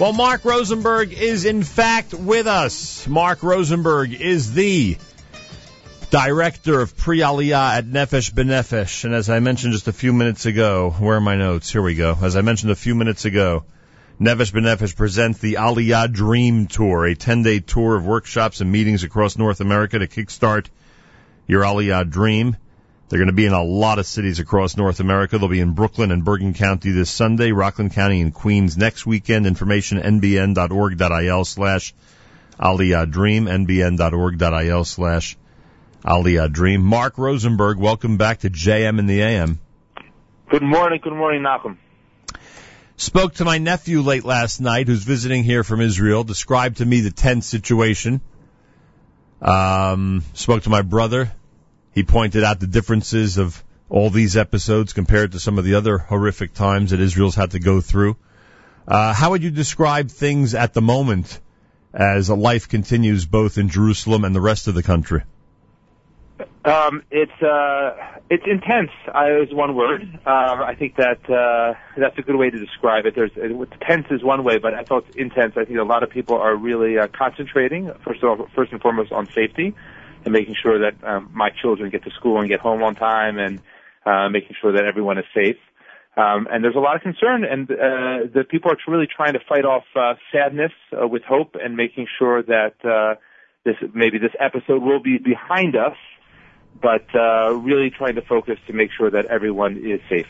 Well, Mark Rosenberg is in fact with us. Mark Rosenberg is the director of pre aliyah at Nefesh B'Nefesh. And as I mentioned just a few minutes ago, where are my notes? Here we go. As I mentioned a few minutes ago, Nefesh B'Nefesh presents the Aliyah Dream Tour, a 10 day tour of workshops and meetings across North America to kickstart your Aliyah dream. They're going to be in a lot of cities across North America. They'll be in Brooklyn and Bergen County this Sunday, Rockland County and Queens next weekend. Information nbn.org.il slash Aliyah Dream, nbn.org.il slash Aliyah Dream. Mark Rosenberg, welcome back to JM in the AM. Good morning, good morning, Malcolm. Spoke to my nephew late last night who's visiting here from Israel, described to me the tense situation. Um, spoke to my brother, he pointed out the differences of all these episodes compared to some of the other horrific times that Israel's had to go through. Uh, how would you describe things at the moment as life continues both in Jerusalem and the rest of the country? Um, it's uh, it's intense. Uh, is one word. Uh, I think that uh, that's a good way to describe it. There's uh, tense is one way, but I thought intense. I think a lot of people are really uh, concentrating first of all, first and foremost on safety and making sure that um, my children get to school and get home on time and uh, making sure that everyone is safe. Um, and there's a lot of concern, and uh, the people are really trying to fight off uh, sadness uh, with hope and making sure that uh, this maybe this episode will be behind us, but uh, really trying to focus to make sure that everyone is safe.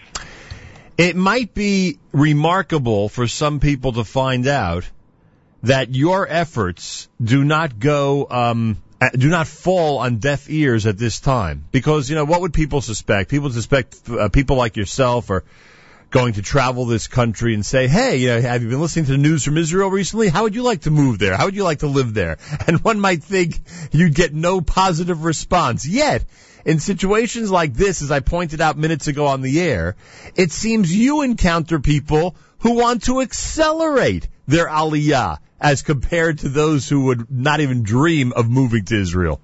It might be remarkable for some people to find out that your efforts do not go um, do not fall on deaf ears at this time. Because, you know, what would people suspect? People suspect uh, people like yourself are going to travel this country and say, hey, you know, have you been listening to the news from Israel recently? How would you like to move there? How would you like to live there? And one might think you'd get no positive response. Yet, in situations like this, as I pointed out minutes ago on the air, it seems you encounter people who want to accelerate their aliyah as compared to those who would not even dream of moving to Israel?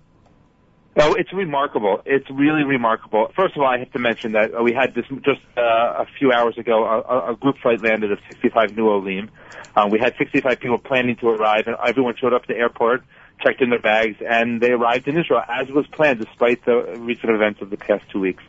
Oh, it's remarkable. It's really remarkable. First of all, I have to mention that we had this just uh, a few hours ago. A, a group flight landed of 65 new Olim. Um, we had 65 people planning to arrive, and everyone showed up at the airport, checked in their bags, and they arrived in Israel as was planned, despite the recent events of the past two weeks.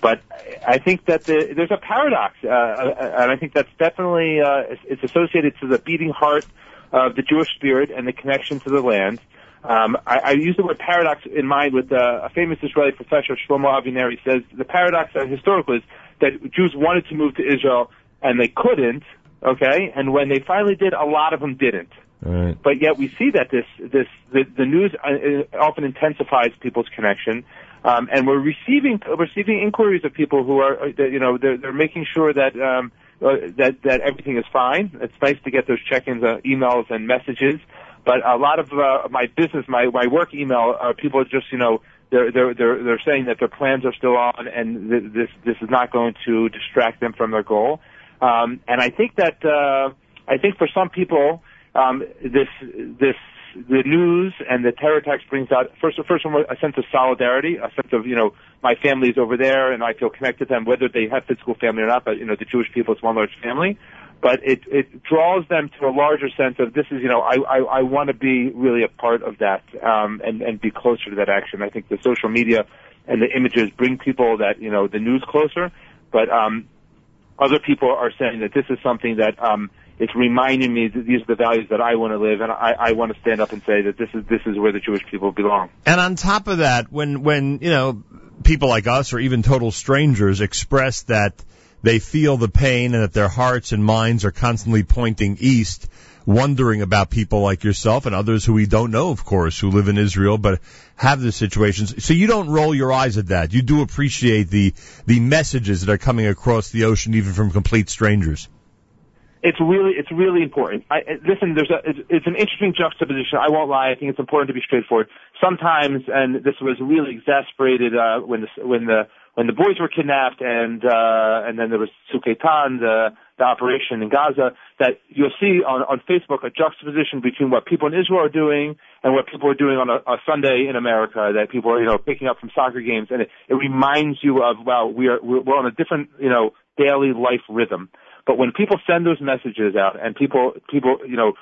But I think that the, there's a paradox, uh, uh and I think that's definitely uh, it's associated to the beating heart of the Jewish spirit and the connection to the land. Um, I, I use the word paradox in mind with uh, a famous Israeli professor, Shlomo Avineri, says the paradox uh, historically is that Jews wanted to move to Israel and they couldn't, okay, and when they finally did, a lot of them didn't. Right. But yet we see that this, this, the, the news uh, often intensifies people's connection. Um, and we're receiving, receiving inquiries of people who are, uh, you know, they're, they're making sure that, um, uh, that that everything is fine. It's nice to get those check-ins, uh, emails, and messages. But a lot of uh, my business, my my work email, uh, people are just you know they're they're they're they're saying that their plans are still on, and th- this this is not going to distract them from their goal. Um, and I think that uh, I think for some people, um, this this the news and the terror attacks brings out first first a sense of solidarity, a sense of you know my family is over there and I feel connected to them whether they have physical family or not. But you know the Jewish people is one large family, but it it draws them to a larger sense of this is you know I I, I want to be really a part of that um, and and be closer to that action. I think the social media and the images bring people that you know the news closer, but um, other people are saying that this is something that um, it's reminding me that these are the values that I want to live, and I, I want to stand up and say that this is this is where the Jewish people belong. And on top of that, when when you know people like us or even total strangers express that they feel the pain and that their hearts and minds are constantly pointing east, wondering about people like yourself and others who we don't know, of course, who live in Israel but have the situations. So you don't roll your eyes at that. You do appreciate the the messages that are coming across the ocean, even from complete strangers. It's really, it's really important. I, listen, there's a, it's, it's an interesting juxtaposition. I won't lie. I think it's important to be straightforward. Sometimes, and this was really exasperated uh, when the when the when the boys were kidnapped, and uh, and then there was Tzuk Eitan, the the operation in Gaza. That you'll see on on Facebook a juxtaposition between what people in Israel are doing and what people are doing on a, a Sunday in America. That people are you know picking up from soccer games, and it, it reminds you of well, we're, we're on a different you know daily life rhythm. But when people send those messages out and people, people, you know,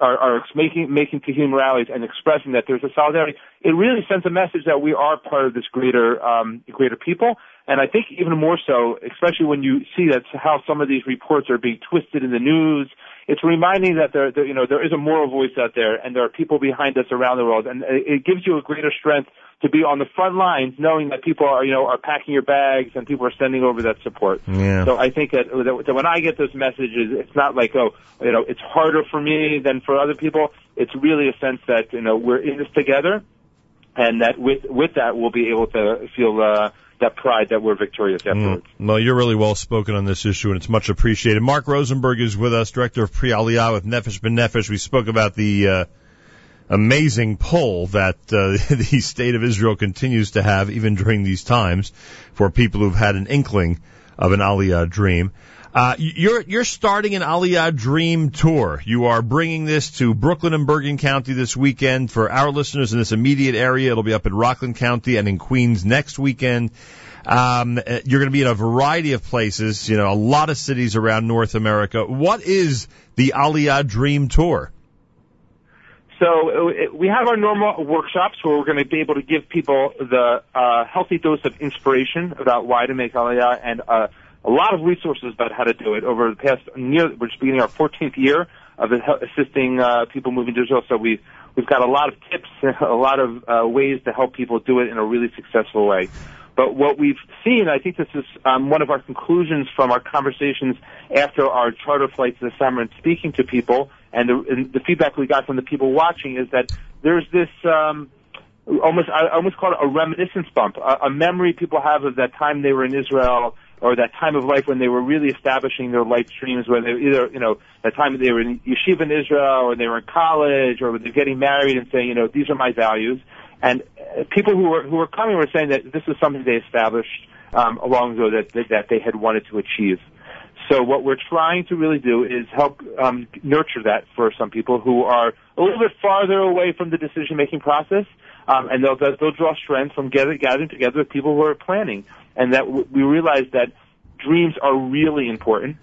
are, are making making Tehillim rallies and expressing that there's a solidarity, it really sends a message that we are part of this greater um, greater people. And I think even more so, especially when you see that how some of these reports are being twisted in the news, it's reminding that there, there you know there is a moral voice out there, and there are people behind us around the world, and it gives you a greater strength to be on the front lines, knowing that people are, you know, are packing your bags and people are sending over that support. Yeah. So I think that, that when I get those messages, it's not like, oh, you know, it's harder for me than for other people. It's really a sense that, you know, we're in this together and that with, with that we'll be able to feel, uh, that pride that we're victorious afterwards. Mm. Well, you're really well spoken on this issue, and it's much appreciated. Mark Rosenberg is with us, director of Pre Aliyah with Nefesh B'Nefesh. We spoke about the uh, amazing pull that uh, the state of Israel continues to have, even during these times, for people who've had an inkling of an Aliyah dream. Uh, you're you're starting an Aliyah Dream tour. You are bringing this to Brooklyn and Bergen County this weekend for our listeners in this immediate area. It'll be up in Rockland County and in Queens next weekend. Um, you're going to be in a variety of places, you know, a lot of cities around North America. What is the Aliyah Dream Tour? So uh, we have our normal workshops where we're going to be able to give people the uh, healthy dose of inspiration about why to make Aliyah and uh, a lot of resources about how to do it. Over the past near, we're just beginning our 14th year of assisting uh, people moving to Israel. So we've we've got a lot of tips, a lot of uh, ways to help people do it in a really successful way. But what we've seen, I think this is um, one of our conclusions from our conversations after our charter flights this summer and speaking to people, and the, and the feedback we got from the people watching is that there's this um, almost I almost call it a reminiscence bump, a, a memory people have of that time they were in Israel or that time of life when they were really establishing their life streams, where they either, you know, that time they were in yeshiva in Israel, or they were in college, or they're getting married and saying, you know, these are my values. And uh, people who were who were coming were saying that this was something they established um, long ago that, that that they had wanted to achieve. So what we're trying to really do is help um, nurture that for some people who are a little bit farther away from the decision making process, um, and they'll they'll draw strength from gather, gathering together with people who are planning, and that w- we realize that dreams are really important,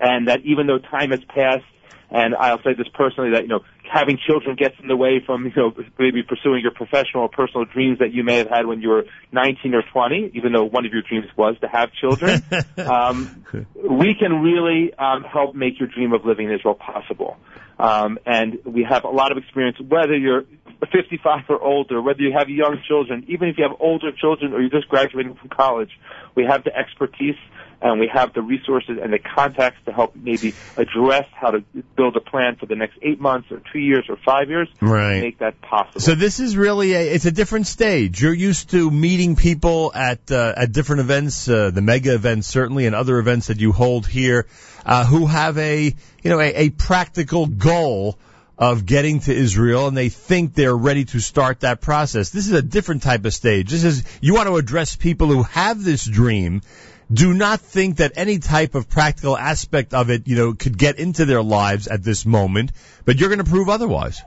and that even though time has passed and I'll say this personally that, you know, having children gets in the way from, you know, maybe pursuing your professional or personal dreams that you may have had when you were 19 or 20, even though one of your dreams was to have children. um, we can really um, help make your dream of living in Israel possible. Um, and we have a lot of experience, whether you're 55 or older, whether you have young children, even if you have older children or you're just graduating from college, we have the expertise and we have the resources and the contacts to help maybe address how to build a plan for the next eight months or two years or five years right. make that possible. So this is really a, it's a different stage. You're used to meeting people at uh, at different events, uh, the mega events certainly, and other events that you hold here, uh, who have a you know a, a practical goal of getting to Israel and they think they're ready to start that process. This is a different type of stage. This is, you want to address people who have this dream do not think that any type of practical aspect of it, you know, could get into their lives at this moment, but you're going to prove otherwise.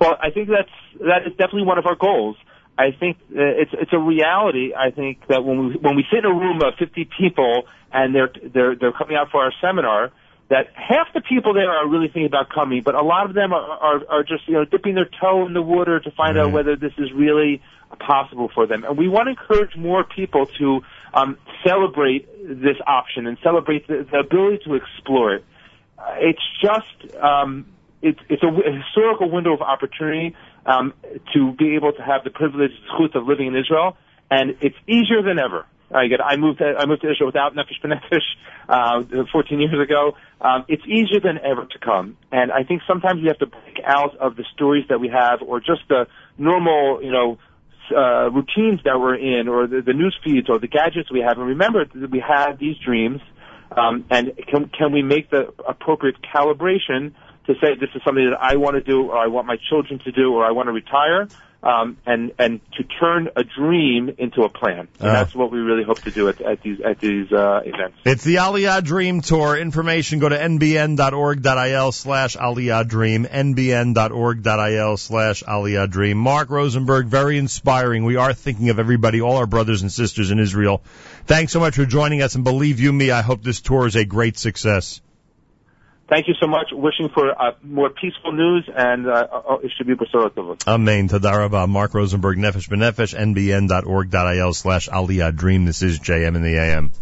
Well, I think that's that is definitely one of our goals. I think uh, it's it's a reality. I think that when we when we sit in a room of 50 people and they're they're they're coming out for our seminar, that half the people there are really thinking about coming, but a lot of them are are, are just you know dipping their toe in the water to find mm-hmm. out whether this is really possible for them. And we want to encourage more people to um, celebrate this option and celebrate the, the ability to explore it. Uh, it's just um, it's it's a, a historical window of opportunity um, to be able to have the privilege, of living in Israel, and it's easier than ever. I get. I moved. To, I moved to Israel without Nefesh B'Nefesh uh, 14 years ago. Um, it's easier than ever to come, and I think sometimes we have to break out of the stories that we have, or just the normal, you know, uh, routines that we're in, or the, the news feeds, or the gadgets we have, and remember that we have these dreams, um, and can can we make the appropriate calibration to say this is something that I want to do, or I want my children to do, or I want to retire, um, and and to turn a dream into a plan. And Uh. that's what we really hope to do at, at these at these uh, events. It's the Aliyah Dream Tour. Information go to nbn.org.il slash Aliyah Dream, nbn.org.il slash Aliyah Dream. Mark Rosenberg, very inspiring. We are thinking of everybody, all our brothers and sisters in Israel. Thanks so much for joining us, and believe you me, I hope this tour is a great success. Thank you so much. Wishing for uh, more peaceful news, and uh, uh, it should be Besorot Tovot. Amen. Toda rabah. Mark Rosenberg, Nefesh B'Nefesh, nbn.org.il slash Aliyah Dream. This is JM in the AM.